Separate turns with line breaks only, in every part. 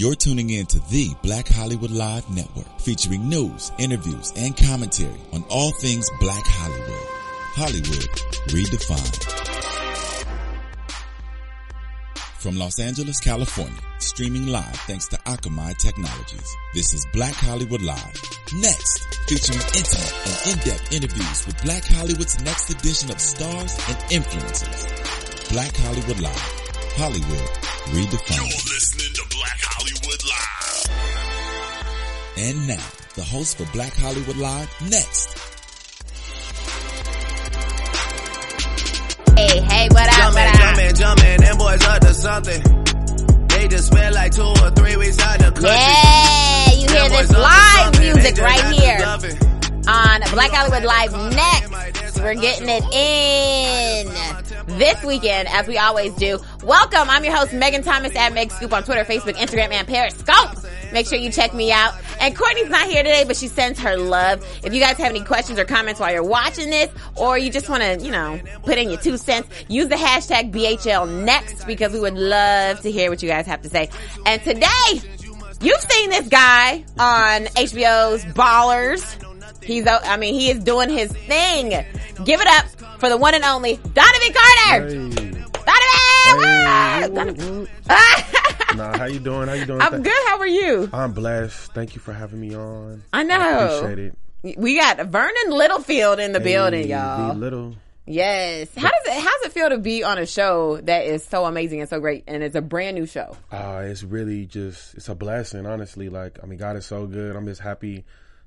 You're tuning in to the Black Hollywood Live Network, featuring news, interviews, and commentary on all things Black Hollywood. Hollywood redefined. From Los Angeles, California, streaming live thanks to Akamai Technologies. This is Black Hollywood Live. Next, featuring intimate and in-depth interviews with Black Hollywood's next edition of stars and influencers. Black Hollywood Live. Hollywood redefined.
You're listening to Black Hollywood Live.
And now, the host for Black Hollywood Live, next.
Hey, hey, what up,
Jumpin',
what up?
jumpin', jumpin', them boys up to something. They just spent like two or three weeks out the country.
Yeah, you hear
Them
this
boys up to
live music right here on Black Hollywood Live next. We're getting it in this weekend, as we always do. Welcome, I'm your host, Megan Thomas at Meg Scoop on Twitter, Facebook, Instagram, and Periscope. Make sure you check me out. And Courtney's not here today, but she sends her love. If you guys have any questions or comments while you're watching this, or you just want to, you know, put in your two cents, use the hashtag BHL next because we would love to hear what you guys have to say. And today, You've seen this guy on HBO's Ballers. He's, I mean, he is doing his thing. Give it up for the one and only Donovan Carter. Donovan! Donovan!
Nah, how you doing? How you doing?
I'm good. How are you?
I'm blessed. Thank you for having me on.
I know.
I appreciate it.
We got Vernon Littlefield in the building,
Hey,
y'all.
Be little.
Yes. How does it? How does it feel to be on a show that is so amazing and so great, and it's a brand new show?
Uh, it's really just it's a blessing, honestly. Like I mean, God is so good. I'm just happy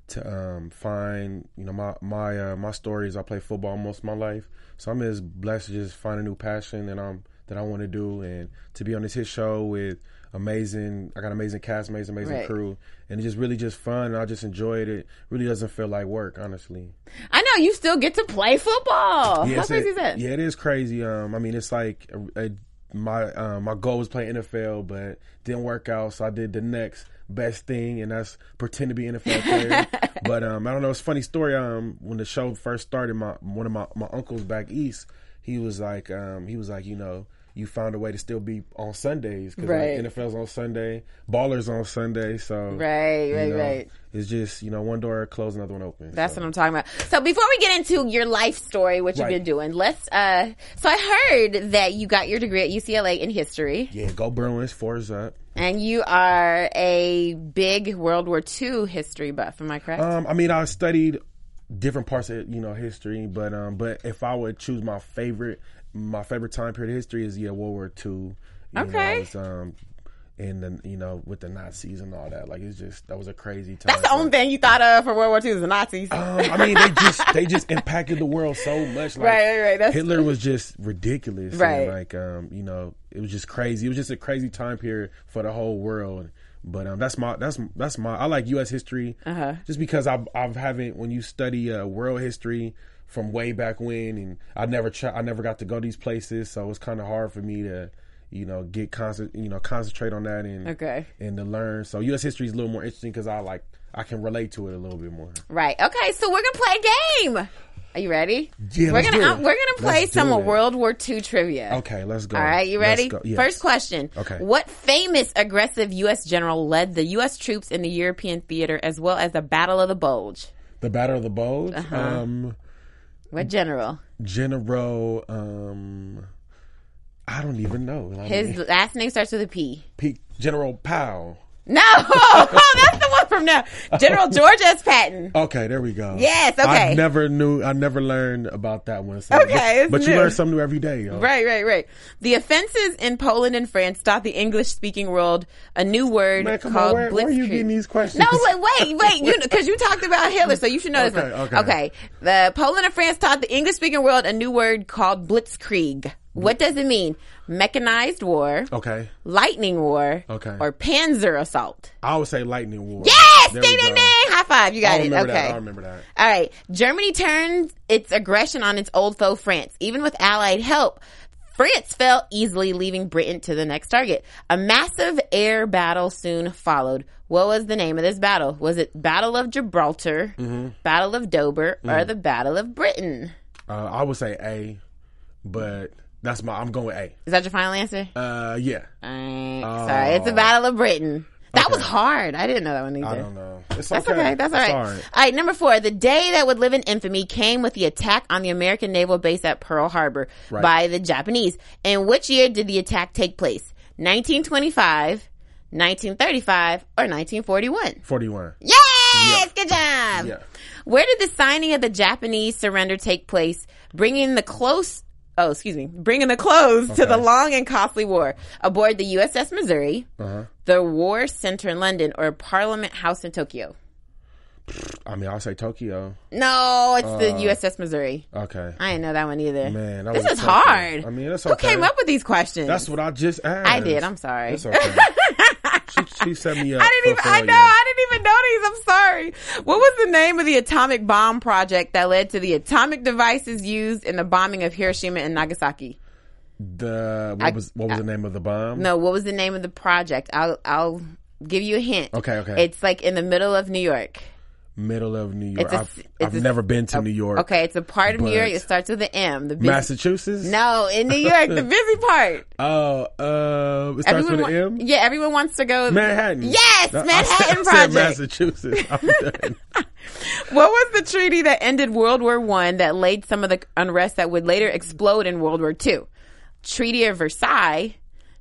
to um, find you know my my uh, my stories. I play football most of my life, so I'm just blessed to just find a new passion that I'm that I want to do, and to be on this hit show with amazing. I got amazing cast, amazing, amazing
Right.
crew, and it's just really just fun. And I just enjoyed it. Really doesn't feel like work, honestly.
I know you still get to play football. How crazy
a-
is that?
Yeah, it is crazy. Um, I mean, it's like a, a, my um, my goal was play NFL, but didn't work out, so I did the next best thing, and that's pretend to be NFL player. but um, I don't know. It's a funny story. Um, when the show first started, my one of my my uncles back east, he was like, um, he was like, you know. You found a way to still be on Sundays because
Right.
like, NFL's on Sunday, Ballers on Sunday, so
Right, right,
know,
right.
It's just you know one door closed, another one open.
That's
so.
what I'm talking about. So before we get into your life story, what you've
Right.
been doing, let's. uh So I heard that you got your degree at UCLA in history,
Yeah, go Bruins, fours up.
and you are a big World War II history buff. Am I correct?
Um, I mean, I studied different parts of you know history, but um, but if I would choose my favorite, my favorite time period of history is yeah World War Two.
Okay.
know, um, and then you know with the Nazis and all that, like it's just that was a crazy time.
That's the only thing you thought of for World War II is the Nazis.
Um, I mean, they just they just impacted the world so much. Like,
Right, right, right. That's-
Hitler was just ridiculous. and,
Right.
like, um, you know, it was just crazy. It was just a crazy time period for the whole world. But um, that's my that's that's my I like U.S. history
Uh-huh.
just because I've I've haven't when you study uh, world history from way back when, and I never I never got to go to these places, so it's kind of hard for me to you know get concent you know concentrate on that and
Okay.
and to learn. So U.S. history is a little more interesting because I like I can relate to it a little bit more.
Right. Okay. So we're gonna play a game. Are you ready?
Yeah,
we're gonna
it.
um, we're gonna play some
it.
World War II trivia.
Okay, let's go.
All right, you ready?
Yes.
First question.
Okay.
What famous aggressive U.S. general led the U.S. troops in the European theater as well as the Battle of the Bulge?
The Battle of the Bulge.
Uh-huh.
Um,
What general?
General. Um, I don't even know. I
His
mean,
last name starts with a P.
P- General Powell.
No, oh, that's from now. General George S. Patton.
Okay, there we go.
Yes, okay.
I never knew. I never learned about that one. So,
Okay,
but, but you learn something new every day. Yo.
Right, right, right. The offenses in Poland and France taught the English-speaking world a new word
Man,
called
on. Where, where are you
blitzkrieg.
getting these questions?
No, wait, wait, wait. Because you talked about Hitler, so you should know this one.
okay.
okay. The Poland and France taught the English speaking world a new word called blitzkrieg. What does it mean? Mechanized war,
Okay.
lightning war,
Okay.
or panzer assault.
I would say lightning war.
Yes,
There
ding, ding, ding. High five. You got it. Okay.
that. I remember that.
All right. Germany turns its aggression on its old foe France. Even with Allied help, France fell easily, leaving Britain to the next target. A massive air battle soon followed. What was the name of this battle? Was it Battle of Gibraltar,
Mm-hmm.
Battle of Dover, or the Battle of Britain?
Uh, I would say A, but that's my. I'm going with A.
Is that your final answer?
Uh, yeah.
Alright, Sorry, it's the Battle of Britain. That
Okay.
was hard. I didn't know that one either.
I don't know. It's
That's
okay.
okay. That's all right.
all
All
right.
right. Number four, the day that would live in infamy came with the attack on the American naval base at Pearl Harbor
Right.
by the Japanese. In which year did the attack take place? 1925, 1935, or 1941?
41.
Yes! Good job!
Yeah.
Where did the signing of the Japanese surrender take place, bringing the close, oh, excuse me, bringing the close to the long and costly war? Aboard the USS Missouri,
Uh-huh.
the War Center in London, or Parliament House in Tokyo?
I mean, I'll say Tokyo.
No, it's the USS Missouri.
Okay.
I didn't know that one either.
Man,
this
was
is hard.
I mean, that's
Who came up with these questions?
That's what I just asked.
I did. I'm sorry.
It's okay. she, she set me up.
I didn't even. I know. I didn't even know these. I'm sorry. What was the name of the atomic bomb project that led to the atomic devices used in the bombing of Hiroshima and Nagasaki?
The what
I-
was what was the name of the bomb?
No, what was the name of the project? I'll I'll give you a hint.
Okay, okay.
It's like in the middle of New York.
Middle of New York.
A-
I've, I've
a-
never been to New York.
Okay, it's a part of New York. It starts with an M. The busy,
Massachusetts.
No, in New York, the busy part.
Oh, uh, it starts with
wa-
an M.
Yeah, everyone wants to go.
Manhattan.
Yes,
I- I
Manhattan
said, I
Project.
said Massachusetts. I'm done.
What was the treaty that ended World War One that laid some of the unrest that would later explode in World War Two? Treaty of Versailles,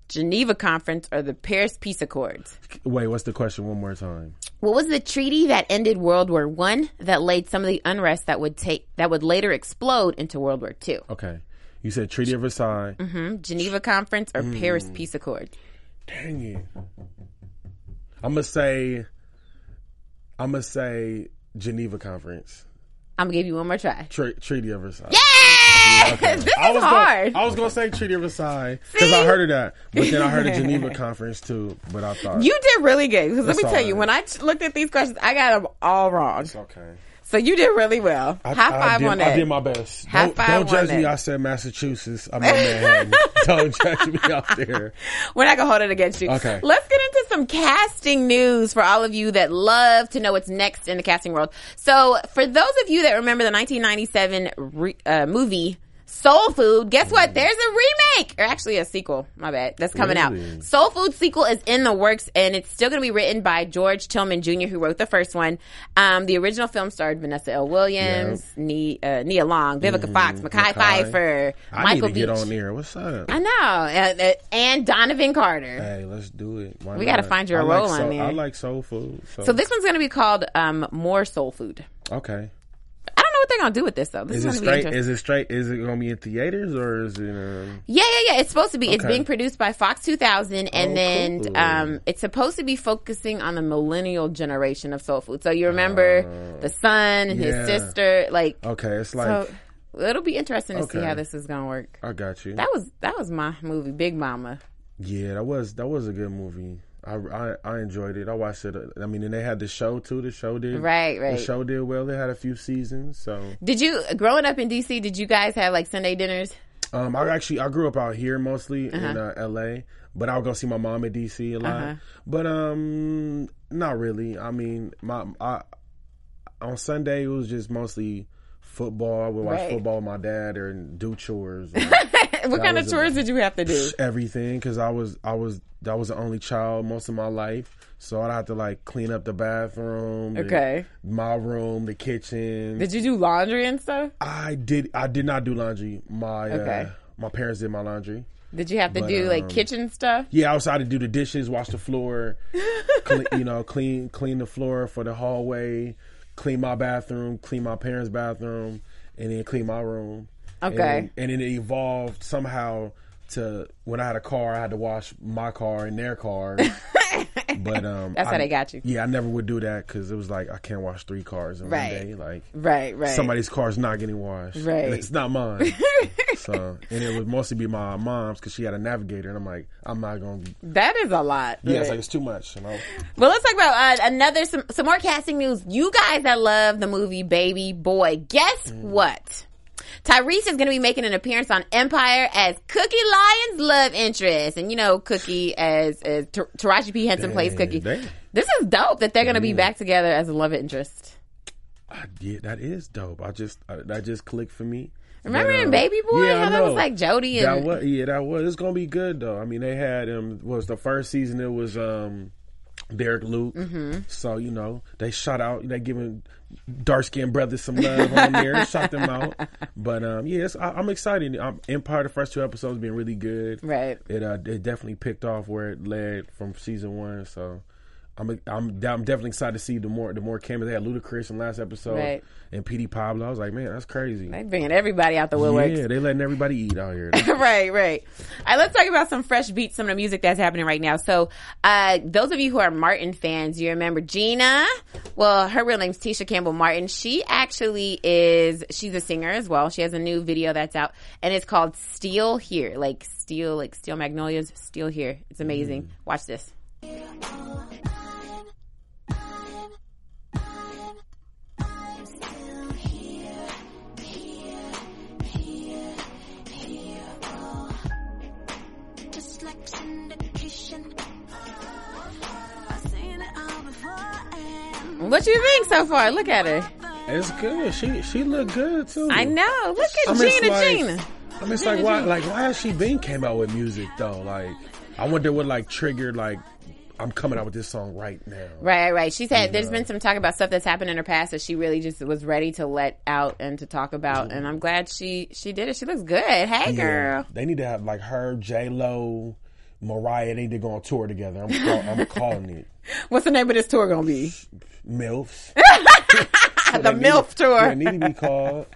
Geneva Conference, or the Paris Peace Accords?
Wait, what's the question? One more time.
What was the treaty that ended World War One that laid some of the unrest that would take that would later explode into World War Two?
Okay, you said Treaty of Versailles.
Hmm? Geneva Conference or
Mm.
Paris Peace Accord?
Dang it. I'm gonna say. I'm gonna say Geneva Conference.
I'm gonna give you one more try.
Tre- Treaty of Versailles.
Yes! This is
I was
hard.
Gonna, I was gonna say Treaty of Versailles because I heard of that, but then I heard of Geneva Conference too. But I thought
you did really good. Because let me tell
all
you, when I t- looked at these questions, I got them all wrong.
it's okay.
So you did really well.
I,
High five
did,
on that.
I did my best.
High
don't
five
don't
on
judge me.
that.
I said Massachusetts. I'm in Manhattan. don't judge me out there.
We're not gonna hold it against you.
Okay.
Let's get into some casting news for all of you that love to know what's next in the casting world. So, for those of you that remember the 1997 re- uh, movie Soul Food, guess what?
Mm.
There's a remake, or actually a sequel. My bad. That's coming
Really?
out. Soul Food sequel is in the works, and it's still going to be written by George Tillman Jr., who wrote the first one. Um, the original film starred Vanessa L. Williams, Ne- uh, Nia Long, Vivica Fox,
Mekhi, Mekhi.
Phifer,
I
Michael
need to
Beach.
get on there. What's up?
I know, uh, uh, and Donovan Carter.
Hey, let's do it. Why
We gotta
not?
find you a
I like
role on there.
I like soul food. So,
So this one's going to be called um, More Soul Food.
okay.
I don't know what they're to do with this though. This is,
Is it
going to be
straight? Is it straight? Is it gonna be in theaters or is it? Um,
yeah, yeah, yeah. It's supposed to be. It's being produced by Fox 2000, and
Oh,
then
cool.
um, it's supposed to be focusing on the millennial generation of soul food. So you remember the son and
yeah.
his sister, like.
okay, it's like
So it'll be interesting to see how this is to work.
I got you.
That was that was my movie, Big Mama.
Yeah, that was that was a good movie. I, I I enjoyed it. I watched it. I mean, and they had the show too. The show did
Right, right.
The show did well. They had a few seasons. So
Did you growing up in DC? Did you guys have like Sunday dinners?
um, I actually I grew up out here mostly
Uh-huh.
in uh, L.A. But I would go see my mom in D.C. a lot.
Uh-huh.
But um, not really. I mean, my I on Sunday it was just mostly football. I would watch
Right.
football with my dad or do chores. or
what kind of chores did you have to do?
everything because I was I was I was the only child most of my life, so I'd have to like clean up the bathroom, the-
Okay.
my room, the kitchen.
Did you do laundry and stuff?
I did I did not do laundry. My
Okay.
uh, my parents did my laundry.
Did you have to
But,
do like
um,
kitchen stuff?
Yeah, I was had to do the dishes, wash the floor, clean, you know, clean clean the floor for the hallway, clean my bathroom, clean my parents' bathroom, and then clean my room. And
Okay.
then- And, it evolved somehow to when I had a car, I had to wash my car and their car. but um,
That's how they got you.
Yeah, I never would do that because it was like I can't wash three cars in
Right.
one day. Like
Right, right.
somebody's car's not getting washed.
Right.
And it's not mine. so, and it would mostly be my mom's because she had a navigator, and I'm like, I'm not gonna.
That is a lot.
Yeah, it's like it's too much. You know.
Well, let's talk about uh, another some some more casting news. You guys that love the movie Baby Boy, guess
Mm.
what? Tyrese is going to be making an appearance on Empire as Cookie Lyon's love interest, and you know Cookie as as Tar- Taraji P Henson plays Cookie.
dang.
This is dope that they're going to be back together as a love interest.
I, did. that is dope. I just I, that just clicked for me.
Remember
But,
in
um,
Baby Boy
yeah, I
how that was like Jody and
That was yeah, that was. It's gonna be good though. I mean, they had um, what was the first season? It was um, Derek Luke.
Mm-hmm.
So you know they shot out. They giving dark skinned brothers some love on there. shot them out. But um, yes, I, I'm excited. I'm, Empire, the first two episodes, been really good.
Right.
It uh, it definitely picked off where it led from season one. So. I'm, I'm I'm definitely excited to see the more the more cameras they had Ludacris in last episode
Right.
and PD Pablo. I was like, man, that's crazy.
They bringing everybody out the woodworks.
Yeah, they letting everybody eat out here.
right, right. All right, let's talk about some fresh beats, some of the music that's happening right now. So, uh, those of you who are Martin fans, you remember Gina? Well, her real name's Tisha Campbell Martin. She actually is, she's a singer as well. She has a new video that's out and it's called Steel Here. Like Steel, like Steel Magnolias, Steel Here. It's amazing. Watch this. What you think so far? Look at her.
It's good. She she look good too.
I know. Look at
I mean,
Gina,
like-
Gina.
I mean, it's like why like why has she been came out with music though? Like I wonder what like triggered like I'm coming out with this song right now.
Right, right. She said there's been some talk about stuff that's happened in her past that she really just was ready to let out and to talk about. And I'm glad she she did it. She looks good. Hey, girl.
They need to have like her, J Lo, Mariah. They need to go on tour together. I'm call, I'm calling it
What's the name of this tour gonna be?
MILFs.
the MILF tour.
They need to be called.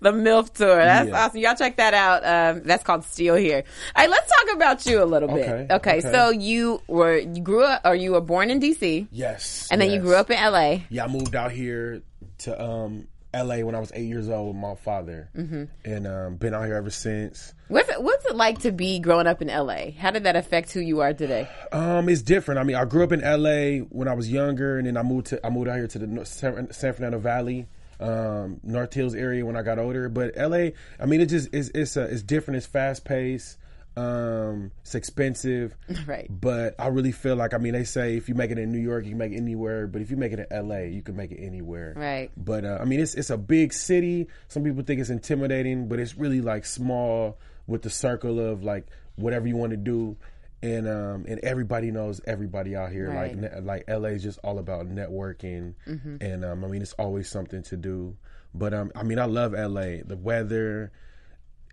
The MILF tour. That's
Yeah.
awesome. Y'all check that out. Um, that's called Steel Here. All right, let's talk about you a little bit.
Okay,
Okay,
okay.
so you were you grew up or you were born in DC
Yes.
and then you grew up in LA.
Yeah, I moved out here to um, L.A. when I was eight years old with my father, mm-hmm. and um, been out here ever since.
What's it, what's it like to be growing up in LA? How did that affect who you are today?
Um, it's different. I mean, I grew up in L.A. when I was younger, and then I moved to I moved out here to the San, Fernando Valley, um, North Hills area when I got older. But L.A. I mean, it just it's it's uh, it's different. It's fast paced. Um, it's expensive,
Right.
But I really feel like I mean, they say if you make it in New York, you can make it anywhere. But if you make it in L.A., you can make it anywhere.
Right.
But uh, I mean, it's it's a big city. Some people think it's intimidating, but it's really like small with the circle of like whatever you want to do, and um and everybody knows everybody out here.
Right.
Like like LA is just all about networking,
Mm-hmm.
and um I mean it's always something to do. But um I mean I love LA. The weather,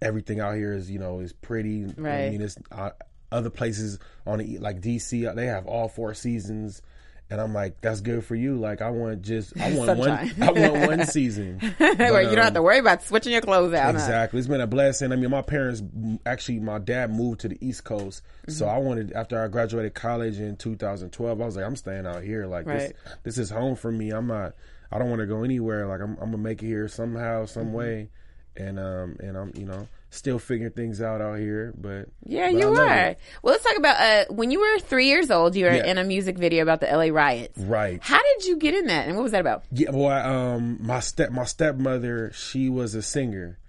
everything out here is you know is pretty.
right.
I mean it's uh, other places on the, like DC they have all four seasons. And I'm like, that's good for you. Like, I want just, I want
Sunshine.
one, I want one season.
Where
But,
you don't have to
um,
worry about switching your clothes out. huh?
Exactly. It's been a blessing. I mean, my parents actually, my dad moved to the East Coast, so
Mm-hmm.
I wanted after I graduated college in 2012. I was like, I'm staying out here. Like this, this is home for me. I'm not. I don't want to go anywhere. Like I'm, I'm gonna make it here somehow, some
Mm-hmm.
way, and um, and I'm, you know, still figuring things out out here. But
Yeah,
but
you are.
it.
Well, let's talk about uh, when you were three years old. You were
Yeah.
in a music video about the LA riots.
Right.
How did you get in that, and what was that about?
Yeah, boy. Um, my step my stepmother, she was a singer,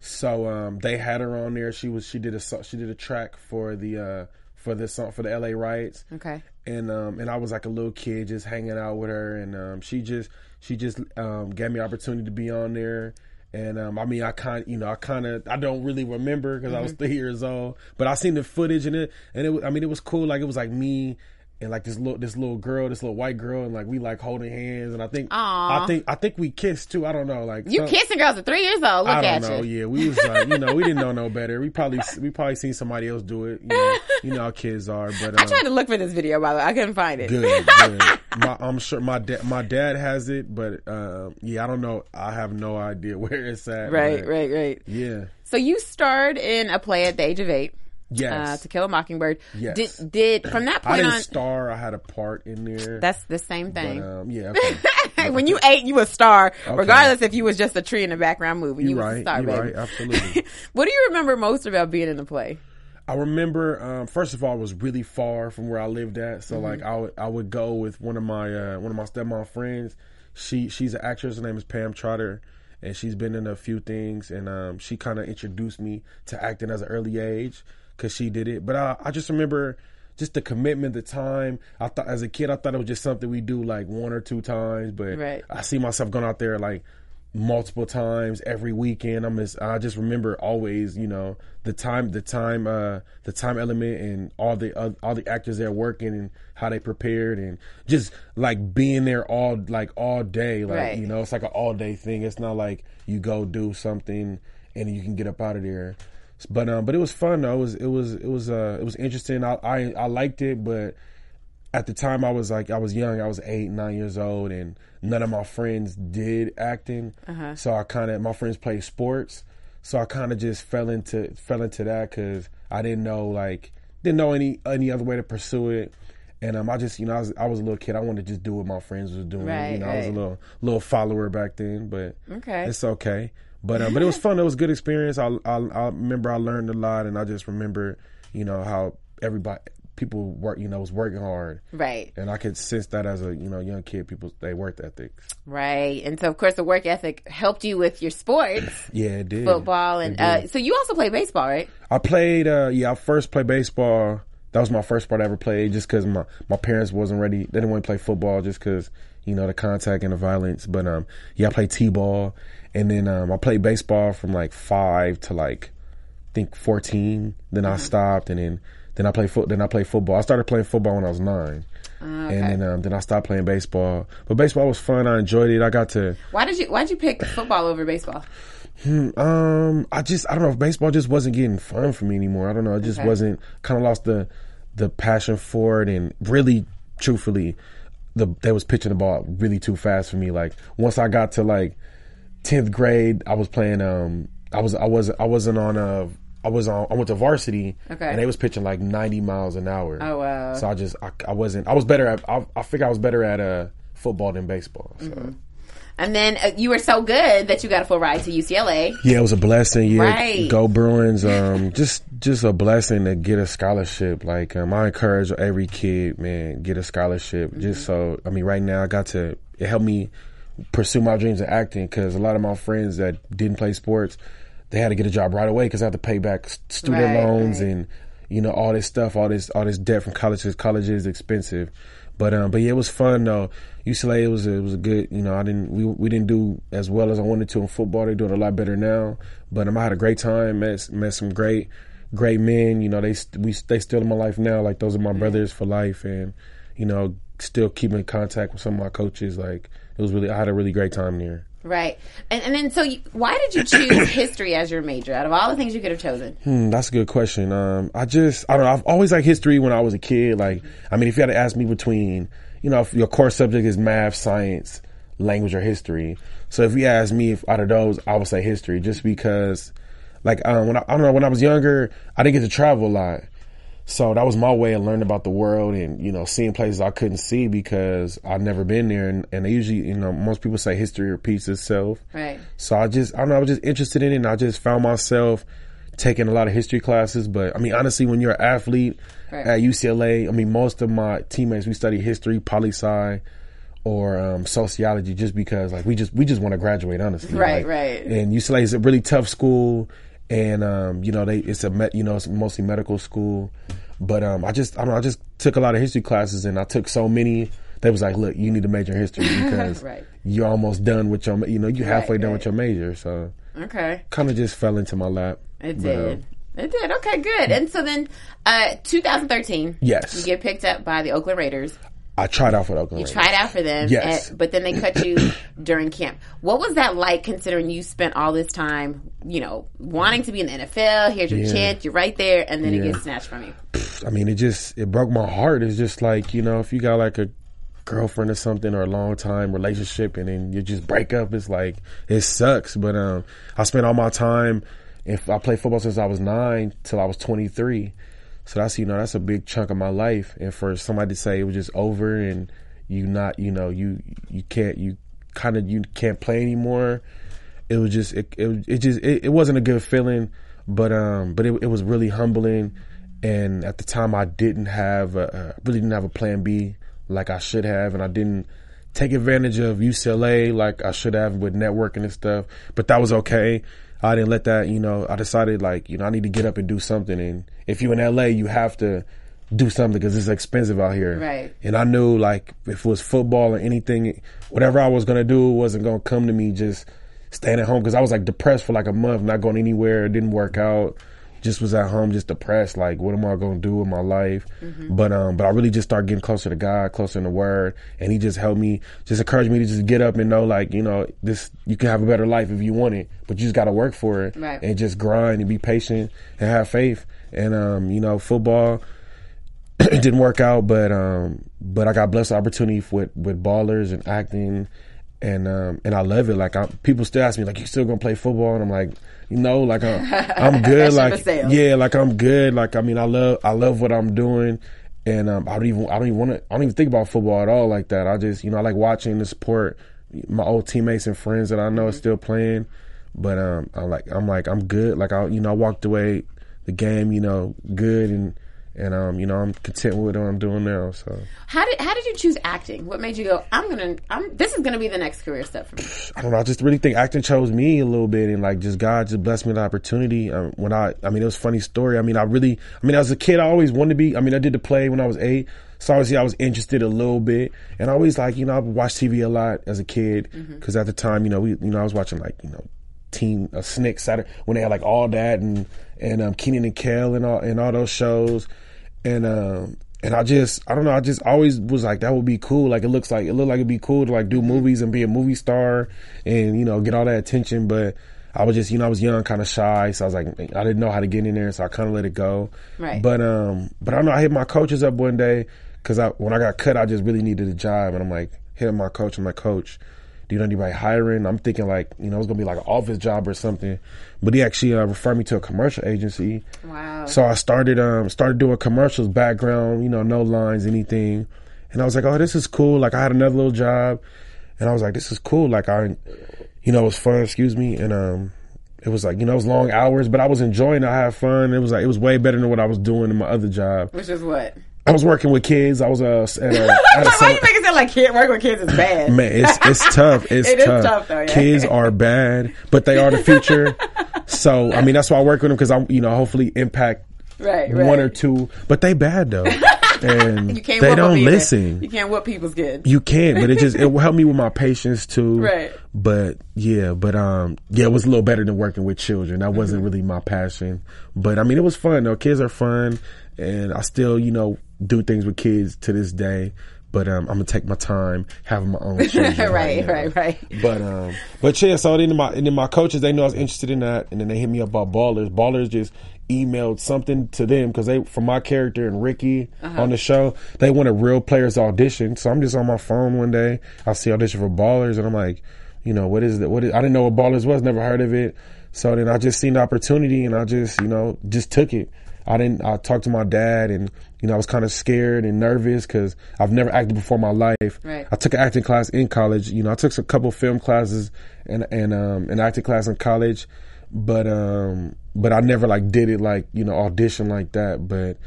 so um, they had her on there. She was she did a she did a track for the uh for the song for the L.A. riots,
Okay.
and um and I was like a little kid just hanging out with her, and um she just she just um gave me opportunity to be on there. And um, I mean, I kind, you know, I kind of, I don't really remember because I was three years old, but I seen the footage and it, and it, I mean, it was cool. Like it was like me and like this little, this little girl, this little white girl, and like we like holding hands, and I think,
Aw.
I think, I think we kissed too. I don't know, like
You
some-
kissing girls at three years old. Look
I don't
at
know.
you.
Yeah, we was like, you know, we didn't know no better. We probably, we probably seen somebody else do it. You know, you know how kids are. But
I
um,
tried to look for this video, by the way. I couldn't find it.
Good, good. My, I'm sure my dad, my dad has it, but uh, yeah, I don't know. I have no idea where it's at.
right, right, right.
Yeah.
So you starred in a play at the age of eight.
Yes.
Uh, to Kill a Mockingbird.
Yes.
Did, did from that point I
didn't
on?
star. I had a part in there.
That's the same
but,
thing.
um, yeah. Okay.
when you ate, you a star, regardless if you was just a tree in the background movie. You a
right.
star, baby.
right. Absolutely.
What do you remember most about being in the play?
I remember, um, first of all, it was really far from where I lived at. So like, I would I would go with one of my uh, one of my stepmom friends. She she's an actress. Her name is Pam Trotter, and she's been in a few things. And um, she kind of introduced me to acting as an early age because she did it. But I, I just remember just the commitment, the time. I thought as a kid, I thought it was just something we do like one or two times. But
Right.
I see myself going out there like multiple times every weekend. I'm just, I just remember always, you know, the time, the time, uh, the time element, and all the uh, all the actors there working and how they prepared, and just like being there all like all day. Like
Right.
you know, it's like an all day thing. It's not like you go do something and you can get up out of there. But um, but it was fun though. It was it was it was uh it was interesting. I I, I liked it, but at the time I was like I was young. I was eight, nine years old, and none of my friends did acting. So I kind of my friends played sports. So I kind of just fell into fell into that because I didn't know like didn't know any any other way to pursue it. And um, I just you know I was I was a little kid. I wanted to just do what my friends was doing.
Right,
you know, I was a little little follower back then, but
Okay.
it's okay. But um, but it was fun. It was a good experience. I, I I remember I learned a lot, and I just remember you know how everybody people work you know was working hard,
Right.
and I could sense that as a you know young kid. People they worked ethics.
Right. And so, of course, the work ethic helped you with your sports,
Yeah, it did.
football, and
It
uh, so you also play baseball, right?
I played. Uh, yeah, I first played baseball. That was my first sport I ever played, just because my my parents wasn't ready. They didn't want to play football, just because you know the contact and the violence. But um, yeah, I played t-ball, and then um, I played baseball from like five to like I think fourteen. Then I stopped, and then then I played foot. Then I played football. I started playing football when I was nine. And then um, then I stopped playing baseball, but baseball was fun. I enjoyed it. I got to
Why did you Why did you pick football over baseball?
um, I just I don't know if baseball just wasn't getting fun for me anymore. I don't know. I just
Okay.
wasn't kind of lost the the passion for it, and really, truthfully, the they was pitching the ball really too fast for me. Like once I got to like tenth grade, I was playing. Um, I was I was I wasn't on a. I was on. I went to varsity,
Okay.
and they was pitching like ninety miles an hour.
Oh, wow.
So I just I, I wasn't. I was better at. I, I think I was better at uh football than baseball. So.
Mm-hmm. And then uh, you were so good that you got a full ride to UCLA.
Yeah, it was a blessing. Yeah,
Right.
go Bruins. Um, just just a blessing to get a scholarship. Like um, I encourage every kid, man, get a scholarship. Just so I mean, right now I got to it helped me pursue my dreams of acting because a lot of my friends that didn't play sports, they had to get a job right away because I had to pay back student
Right,
loans
right.
and you know all this stuff, all this all this debt from colleges. College is expensive, but um, but yeah, it was fun though. UCLA it was a, it was a good. You know, I didn't we we didn't do as well as I wanted to in football. They're doing a lot better now, but um, I had a great time. Met met some great great men. You know, they we they still in my life now. Like those are my brothers for life, and you know, still keeping in contact with some of my coaches. Like it was really I had a really great time there.
Right. And, and then, so you, why did you choose history as your major out of all the things you could have chosen?
Hmm, that's a good question. Um, I just, I don't know. I've always liked history when I was a kid. Like, I mean, if you had to ask me between, you know, if your core subject is math, science, language, or history. So if you ask me if out of those, I would say history, just because, like, um, when I, I don't know, when I was younger, I didn't get to travel a lot. So that was my way of learning about the world and, you know, seeing places I couldn't see because I'd never been there. And, and they usually, you know, most people say history repeats itself.
Right.
So I just, I don't know, I was just interested in it and I just found myself taking a lot of history classes. But I mean, honestly, when you're an athlete
Right.
at UCLA, I mean, most of my teammates, we study history, poli sci, or um, sociology just because like we just, we just want to graduate, honestly.
Right,
Like,
right.
And UCLA is a really tough school and, um, you know, they, it's a, met, you know, it's mostly medical school. But um, I just, I don't know, I just took a lot of history classes and I took so many. They was like, look, you need to major in history because
Right.
you're almost done with your you know, you're halfway done
right.
with your major. So
Okay.
kind of just fell into my lap.
It
But, um,
did. It did. Okay, good. And so then, uh, 2013.
Yes.
You get picked up by the Oakland Raiders.
I tried out for the Oakland
You
Raiders.
tried out for them.
Yes.
and- but then they cut you during camp. What was that like considering you spent all this time, you know, wanting to be in the NFL? Here's your
Yeah.
chance. You're right there. And then it gets snatched from you.
I mean, it just it broke my heart. It's just like you know, if you got like a girlfriend or something or a long time relationship, and then you just break up, it's like it sucks. But um, I spent all my time. If I played football since I was nine till I was twenty three, so that's you know that's a big chunk of my life. And for somebody to say it was just over and you not you know you you can't you kind of you can't play anymore. It was just it it, it just it, it wasn't a good feeling, but um but it, it was really humbling. And at the time, I didn't have a, uh, really didn't have a plan B like I should have, and I didn't take advantage of UCLA like I should have with networking and stuff. But that was okay. I didn't let that, you know, I decided like, you know, I need to get up and do something. And if you're in LA, you have to do something because it's expensive out here.
Right.
And I knew like if it was football or anything, whatever I was going to do wasn't going to come to me just staying at home because I was like depressed for like a month, not going anywhere, it didn't work out. Just was at home, just depressed. Like, what am I going to do with my life? But um, but I really just started getting closer to God, closer in the Word, and He just helped me, just encouraged me to just get up and know, like, you know, this you can have a better life if you want it, but you just got to work for it
Right.
and just grind and be patient and have faith. And um, you know, football it didn't work out, but um, but I got blessed opportunity with with ballers and acting, and um, and I love it. Like I, people still ask me, like, you still gonna play football? And I'm like, you know, like I'm, I'm good. like yeah, like I'm good. Like I mean, I love I love what I'm doing. And um, I don't even I don't even want to I don't even think about football at all like that. I just you know I like watching the sport. My old teammates and friends that I know are still playing, but um, I'm like I'm like I'm good. Like I you know I walked away the game you know good and and um you know I'm content with what I'm doing now. So
How did how did you choose acting? What made you go? I'm gonna. I'm. This is gonna be the next career step for me.
I don't know. I just really think acting chose me a little bit, and like just God just blessed me with the opportunity. Um, when I, I mean, it was a funny story. I mean, I really, I mean, as a kid, I always wanted to be. I mean, I did the play when I was eight, so obviously I was interested a little bit, and I always like, you know, I watched TV a lot as a kid because at the time, you know, we, you know, I was watching like, you know, Teen uh, Snick Saturday when they had like all that and and um, Kenan and Kel and all and all those shows, and um and I just I don't know I just always was like that would be cool. Like it looks like it looked like it'd be cool to like do movies and be a movie star and you know get all that attention. But I was just you know I was young kind of shy so I was like I didn't know how to get in there so I kind of let it go.
Right.
but um but I know I hit my coaches up one day because I when I got cut I just really needed a job. And I'm like hitting my coach I'm like coach do you know anybody hiring? I'm thinking like, you know, it's gonna be like an office job or something. But he actually uh, referred me to a commercial agency.
Wow.
So I started um started doing commercials, background, you know, no lines, anything. And I was like, oh, this is cool. Like I had another little job, and I was like, this is cool. Like I, you know, it was fun. Excuse me, and um. It was like you know it was long hours, but I was enjoying. it. I had fun. It was like it was way better than what I was doing in my other job.
Which is what?
I was working with kids. I was uh, at a, at a
Why you make it sound like kid working with kids is bad?
Man, it's it's tough. It's
It is
tough.
tough, though, yeah.
Kids are bad, but they are the future. so I mean, that's why I work with them because I'm you know hopefully impact
Right, right.
one or two. But they bad though, and
You can't
they don't listen.
You can't whoop people's kids.
You can, but it just it will help me with my patience too.
Right.
But yeah, but um, yeah, it was a little better than working with children. That wasn't
Mm-hmm.
really my passion. But I mean, it was fun though. Kids are fun, and I still you know do things with kids to this day. But um, I'm gonna take my time having my own children.
Right,
now.
right, right.
But um, but yeah. So then my and then my coaches they know I was interested in that, and then they hit me up about ballers. Ballers just emailed something to them because they from my character and Ricky
Uh-huh.
on the show they wanted real players audition. So I'm just on my phone one day. I see audition for ballers, and I'm like, you know, what is that? What is, I didn't know what ballers was. Never heard of it. So then I just seen the opportunity, and I just you know just took it. I didn't. I talked to my dad, and you know I was kind of scared and nervous because I've never acted before in my life.
Right.
I took an acting class in college. You know, I took a couple film classes and and um an acting class in college, but um but I never like did it like you know audition like that. But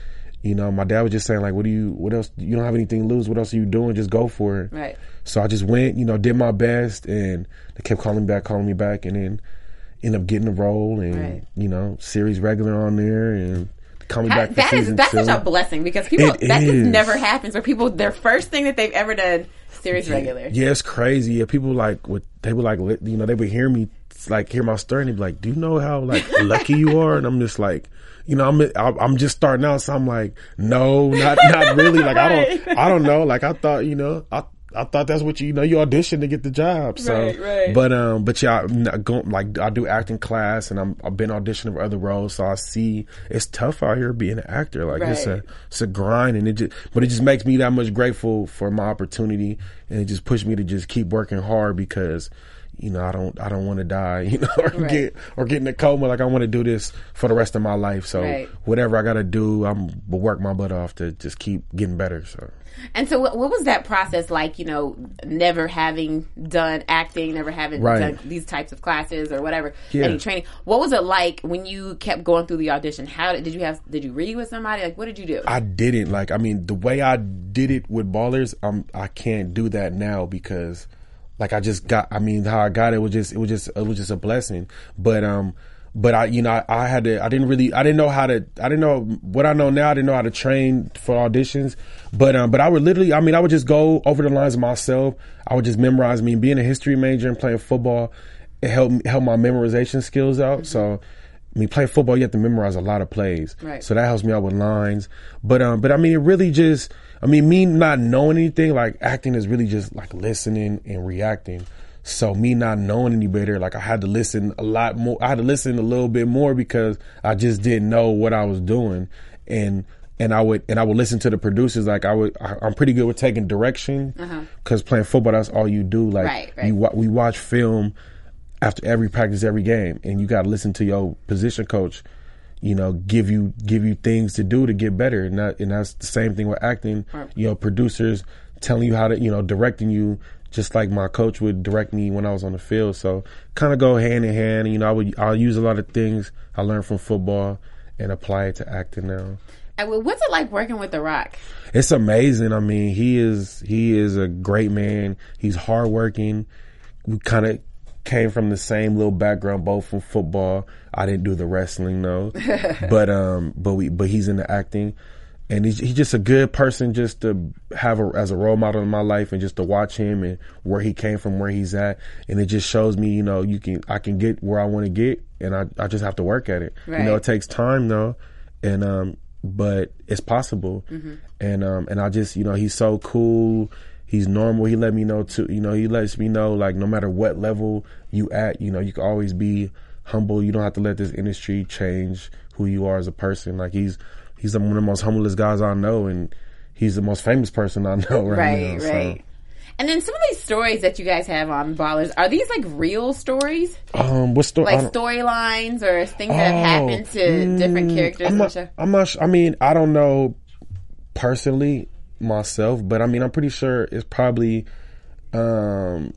you know, my dad was just saying like, what do you? What else? You don't have anything to lose. What else are you doing? Just go for it.
Right.
So I just went. You know, did my best, and they kept calling me back, calling me back, and then end up getting a role and
Right.
you know series regular on there and. Call me back
That, that is that's
two.
such a blessing because people
It
that just never happens where people their first thing that they've ever done series regular.
Yeah, it's crazy. Yeah, people like would they would like you know they would hear me like hear my story and they'd be like, "Do you know how like lucky you are?" And I'm just like, you know, I'm I'm I'm just starting out, so I'm like, no, not not really. Like I don't I don't know. Like I thought, you know, I. I thought that's what you, you know, you audition to get the job. So,
Right, right.
but um, but yeah, I'm going like I do acting class, and I'm I've been auditioning for other roles, so I see it's tough out here being an actor. Like it's a it's a grind, and it just but it just makes me that much grateful for my opportunity, and it just pushed me to just keep working hard because you know I don't I don't want to die, you know, or
Right.
get or get in a coma. Like I want to do this for the rest of my life. So
Right.
whatever I got to do, I'm will work my butt off to just keep getting better. So.
And so, what, what was that process like? You know, never having done acting, never having
Right.
done these types of classes or whatever,
Yeah.
any training. What was it like when you kept going through the audition? How did, did you have? Did you read with somebody? Like, what did you do?
I didn't like. I mean, the way I did it with ballers, um, I can't do that now because, like, I just got. I mean, how I got it was just it was just it was just a blessing. But um, but I you know I, I had to. I didn't really. I didn't know how to. I didn't know what I know now. I didn't know how to train for auditions. But um, but I would literally. I mean, I would just go over the lines myself. I would just memorize. I mean, being a history major and playing football. it helped help my memorization skills out. So, I mean, playing football, you have to memorize a lot of plays.
Right.
So that helps me out with lines. But um, but I mean, it really just, I mean, me not knowing anything, like acting is really just like listening and reacting. So me not knowing any better, like I had to listen a lot more. I had to listen a little bit more because I just didn't know what I was doing, and and I would and I would listen to the producers. Like I would, I, I'm pretty good with taking direction because playing football, that's all you do. Like
Right, right.
you we watch film after every practice, every game, and you got to listen to your position coach. You know, give you give you things to do to get better, and that and that's the same thing with acting. You know, producers telling you how to, you know, directing you just like my coach would direct me when I was on the field. So kind of go hand in hand. And you know, I would I'll use a lot of things I learned from football and apply it to acting now.
What's it like working with The Rock?
It's amazing. I mean, he is he is a great man. He's hardworking. We kind of came from the same little background, both from football. I didn't do the wrestling though, but um, but we but he's into acting, and he's, he's just a good person just to have a, as a role model in my life, and just to watch him and where he came from, where he's at, and it just shows me, you know, you can I can get where I want to get, and I I just have to work at it. You know, it takes time though, and um, but it's possible. And um, and I just you know he's so cool. He's normal. He let me know too. You know, he lets me know like no matter what level you at, you know, you can always be humble. You don't have to let this industry change who you are as a person. Like he's he's one of the most humblest guys I know, and he's the most famous person I know right,
Right,
now. so.
right. And then some of these stories that you guys have on Ballers, are these like real stories?
Um, what story?
Like storylines or things that have happened to different characters
Oh, mm, I'm not? I'm not. I mean, I don't know personally myself, but I mean, I'm pretty sure it's probably, um,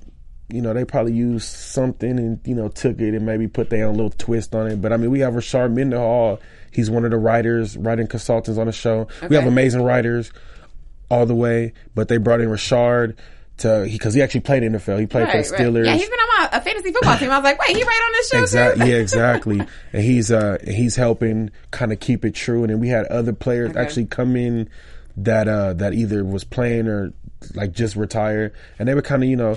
you know, they probably used something and you know took it and maybe put their own little twist on it. But I mean, we have Rashard Mendenhall. He's one of the writers, writing consultants on the show. We have amazing writers all the way, but they brought in Rashard to because he, actually played NFL. He played for the Steelers.
Yeah, he's been on my a fantasy football team. I was like, wait, he right on this show
Exactly.
too?
Yeah, exactly. and he's uh he's helping kind of keep it true. And then we had other players
Okay.
actually come in that uh that either was playing or like just retired, and they would kind of you know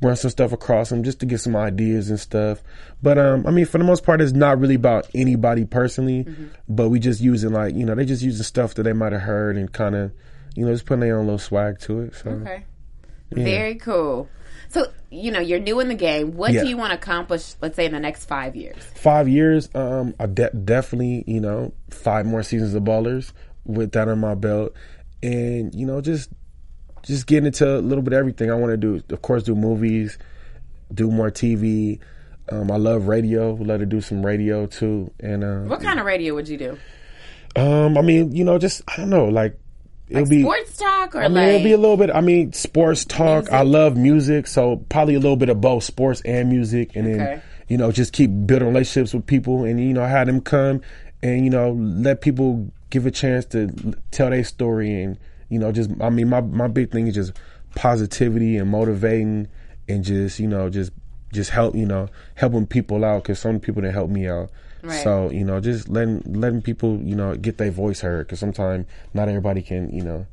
run some stuff across them just to get some ideas and stuff. But um, I mean, for the most part, it's not really about anybody personally.
Mm-hmm.
But we just using like you know they just using stuff that they might have heard and kind of you know just putting their own little swag to it. So
Okay. Very cool. So, you know, you're new in the game. What
Yeah.
do you want to accomplish, let's say, in the next five years?
five years, um, I de- definitely, you know, five more seasons of Ballers with that on my belt, and you know, just just getting into a little bit of everything. I want to do, of course, do movies, do more TV. Um, I love radio. Love to do some radio too, and uh,
What kind of radio would you do?
um, I mean, you know, just I don't know, like it'll
Like
be
sports talk or
I mean,
like
it'll be a little bit. I mean, sports talk. I love music, so probably a little bit of both sports and music, and
Okay.
then you know just keep building relationships with people, and you know have them come and you know let people give a chance to tell their story, and you know just I mean my my big thing is just positivity and motivating, and just you know just just help you know helping people out because some people didn't help me out.
Right.
So you know, just letting letting people you know get their voice heard because sometimes not everybody can you know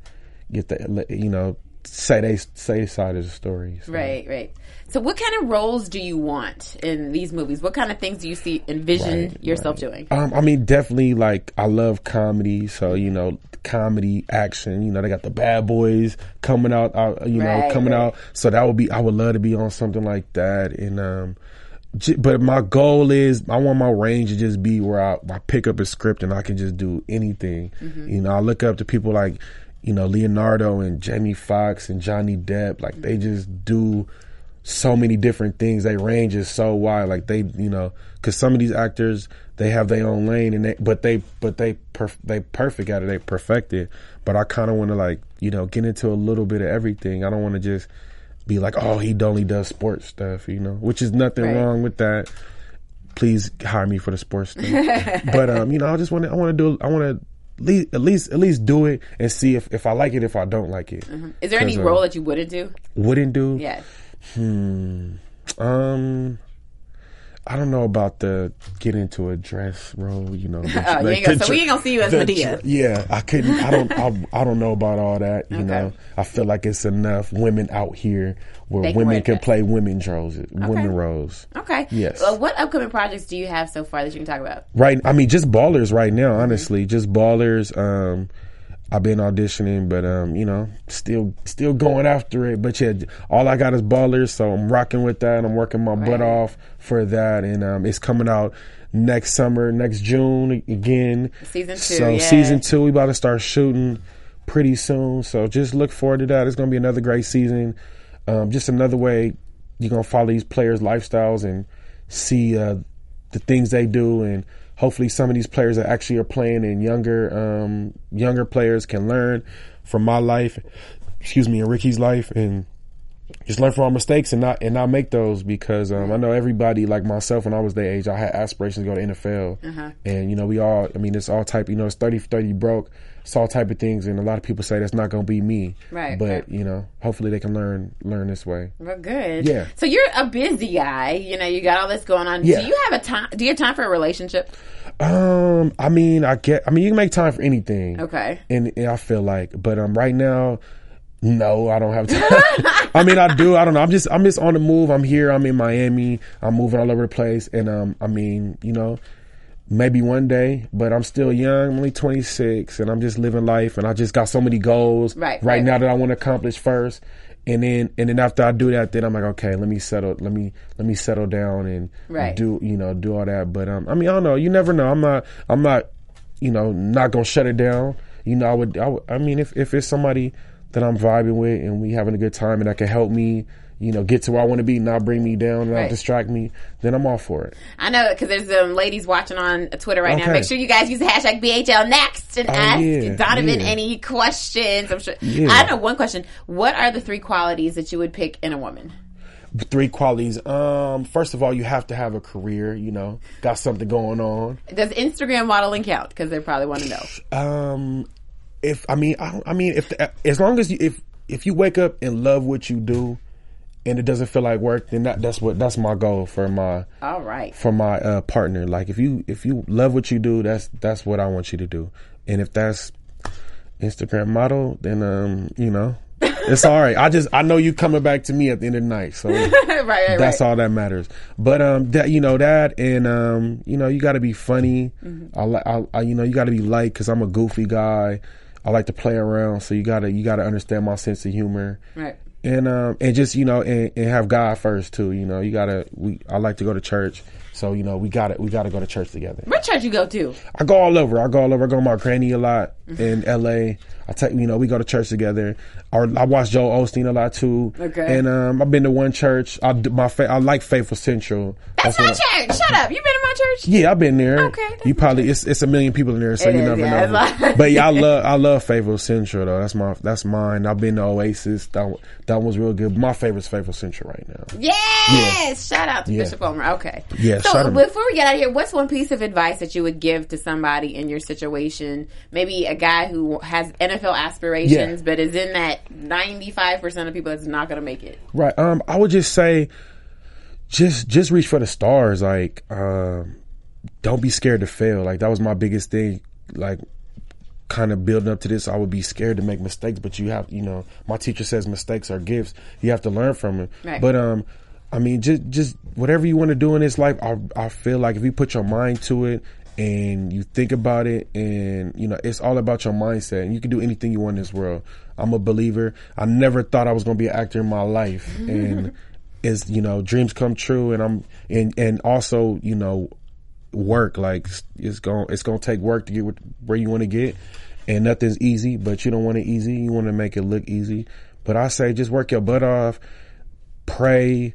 get the you know say they say side of the story. So.
Right, right. So, what kind of roles do you want in these movies? What kind of things do you see envision
Right,
yourself
right.
doing?
Um, I mean, definitely like I love comedy, so you know, comedy, action. You know, they got the Bad Boys coming out. Uh, you know, coming
right.
out. So that would be. I would love to be on something like that. And um, j- but my goal is I want my range to just be where I, I pick up a script and I can just do anything.
Mm-hmm.
You know, I look up to people like you know Leonardo and Jamie Foxx and Johnny Depp. Like they just do so many different things. They range is so wide. Like they, you know, because some of these actors they have their own lane, and they, but they, but they, perf- they perfect at it. They perfect it. But I kind of want to like, you know, get into a little bit of everything. I don't want to just be like, oh, he only does sports stuff, you know, which is nothing
Right.
wrong with that. Please hire me for the sports stuff. but um, you know, I just want to, I want to do, I want to. At least, at least, at least do it and see if, if I like it, if I don't like it.
Is there any
uh,
role that you wouldn't do?
Wouldn't do.
Yes.
Um, I don't know about the get into a dress role, you know.
Oh, you
like
gonna-
the
so we ain't gonna see you as
Madea. Yeah, I couldn't. I don't. I, I don't know about all that. You
Okay.
know, I feel like it's enough women out here where
They
women
work
can play women roles, women roles.
Okay.
Yes.
Well, what upcoming projects do you have so far that you can talk about?
Right. I mean, just ballers right now.
Mm-hmm.
Honestly, just ballers. Um, I've been auditioning, but um, you know, still still going after it. But yeah, all I got is ballers, so I'm rocking with that. I'm working my butt off for that, and um, it's coming out next summer, next June again.
Season two,
So
yeah.
season two, we about to start shooting pretty soon. So just look forward to that. It's gonna be another great season. Um, just another way you're gonna follow these players' lifestyles and see uh, the things they do, and hopefully some of these players that actually are playing and younger um, younger players can learn from my life, excuse me, and Ricky's life, and just learn from our mistakes and not and not make those because um, I know everybody like myself when I was their age I had aspirations to go to NFL and you know we all I mean it's all type you know it's 30 30 broke it's all type of things and a lot of people say that's not going to be me
Right,
but
right.
you know hopefully they can learn learn this way
Well, good.
Yeah.
So you're a busy guy. You know, you got all this going on.
Yeah.
Do you have a time? Do you have time for a relationship?
um I mean I get I mean you can make time for anything
Okay.
and, and I feel like, but um, right now, no, I don't have time. I mean, I do. I don't know. I'm just, I'm just on the move. I'm here. I'm in Miami. I'm moving all over the place, and um, I mean, you know, maybe one day, but I'm still young. I'm only 26, and I'm just living life, and I just got so many goals
Right,
right,
right.
now that I want to accomplish first. And then, and then after I do that, then I'm like, okay, let me settle, let me, let me settle down and
Right.
do, you know, do all that. But um, I mean, I don't know. You never know. I'm not, I'm not, you know, not gonna shut it down. You know, I would, I, would, I mean, if if it's somebody that I'm vibing with and we having a good time and that can help me, you know, get to where I want to be, not bring me down, not
Right.
distract me, then I'm all for it.
I know because there's um, ladies watching on Twitter right now. Make sure you guys use the hashtag BHL next and
Oh,
ask
yeah,
Donovan
yeah.
any questions. I'm sure.
Yeah.
I know one question. What are the three qualities that you would pick in a woman?
Three qualities. Um, first of all, you have to have a career. You know, got something going on.
Does Instagram modeling count? Because they probably want to know.
Um, if I mean, I, I mean, if as long as you if if you wake up and love what you do, and it doesn't feel like work, then that, that's what that's my goal for my
All right.
for my uh, partner. Like if you if you love what you do, that's that's what I want you to do. And if that's Instagram model, then um, you know, it's all right. I just I know you coming back to me at the end of the night, so
right, right,
that's
right.
all that matters. But um, that you know that, and um, you know, you got to be funny.
Mm-hmm.
I like, I, I you know, you got to be light because I'm a goofy guy. I like to play around, so you gotta you gotta understand my sense of humor
Right.
and um and just you know and, and have God first too. You know, you gotta we I like to go to church, so you know we gotta we gotta go to church together.
What church you go to?
I go all over. I go all over. I go to my granny a lot in L.A. I take you know we go to church together. Or I watch Joel Osteen a lot too.
Okay.
And um I've been to one church. I my fa- I like Faithful Central.
That's,
what
my
I-
church. Shut up. You been in my church?
yeah, I've been there.
Okay,
You probably it's it's a million people in there, so
It
you
is,
never
yeah,
know. but yeah, I love I love Faithful Central though. That's my that's mine. I've been to Oasis. That that was real good. My favorite's Faithful Central right now.
Yes. Shout out to
Yeah.
Bishop Ulmer. Okay.
Yeah,
So before we get out of here, what's one piece of advice that you would give to somebody in your situation? Maybe a guy who has NFL aspirations,
Yeah.
but is in that ninety-five percent of people that's not going to make it.
Right. Um, I would just say, just just reach for the stars. Like, um, don't be scared to fail. Like that was my biggest thing. Like, kind of building up to this, I would be scared to make mistakes. But you have, you know, my teacher says mistakes are gifts. You have to learn from them.
Right.
But um, I mean, just just whatever you want to do in this life, I I feel like if you put your mind to it. And you think about it, and you know it's all about your mindset. And you can do anything you want in this world. I'm a believer. I never thought I was going to be an actor in my life, and is you know dreams come true and i'm and and also you know work like it's going it's going to take work to get where you want to get and nothing's easy but you don't want it easy you want to make it look easy but i say just work your butt off pray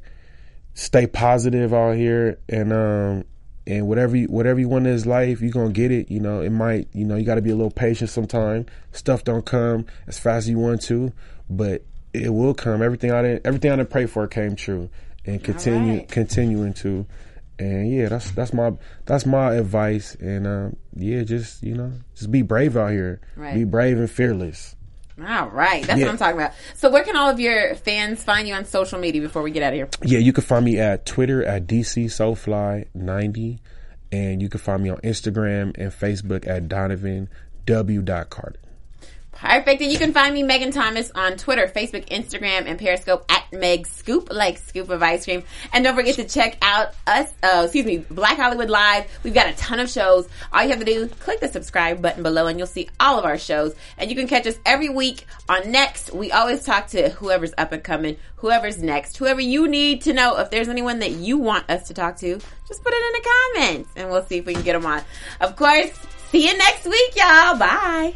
stay positive out here and um and whatever you whatever you want in this life you're gonna get it you know. It might you know you got to be a little patient sometime. Stuff don't come as fast as you want to but it will come. Everything i didn't everything i didn't pray for came true and continue
right.
continuing to. And yeah that's that's my that's my advice. And um yeah just you know just be brave out here.
Right.
be brave and fearless
All right, that's
Yeah.
what I'm talking about. So, where can all of your fans find you on social media before we get out of here?
Yeah, you can find me at Twitter at DC Soulfly90, and you can find me on Instagram and Facebook at Donovan W. Carter.
Perfect. And you can find me, Megan Thomas, on Twitter, Facebook, Instagram, and Periscope at Meg Scoop, like scoop of ice cream. And don't forget to check out us, uh, excuse me, Black Hollywood Live. We've got a ton of shows. All you have to do, click the subscribe button below and you'll see all of our shows. And you can catch us every week on Next. We always talk to whoever's up and coming, whoever's next, whoever you need to know. If there's anyone that you want us to talk to, just put it in the comments and we'll see if we can get them on. Of course, see you next week, y'all. Bye.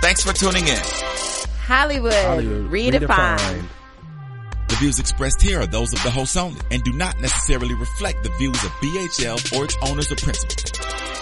Thanks for tuning in.
Hollywood,
Hollywood
redefined.
The views expressed here are those of the host only and do not necessarily reflect the views of BHL or its owners or principals.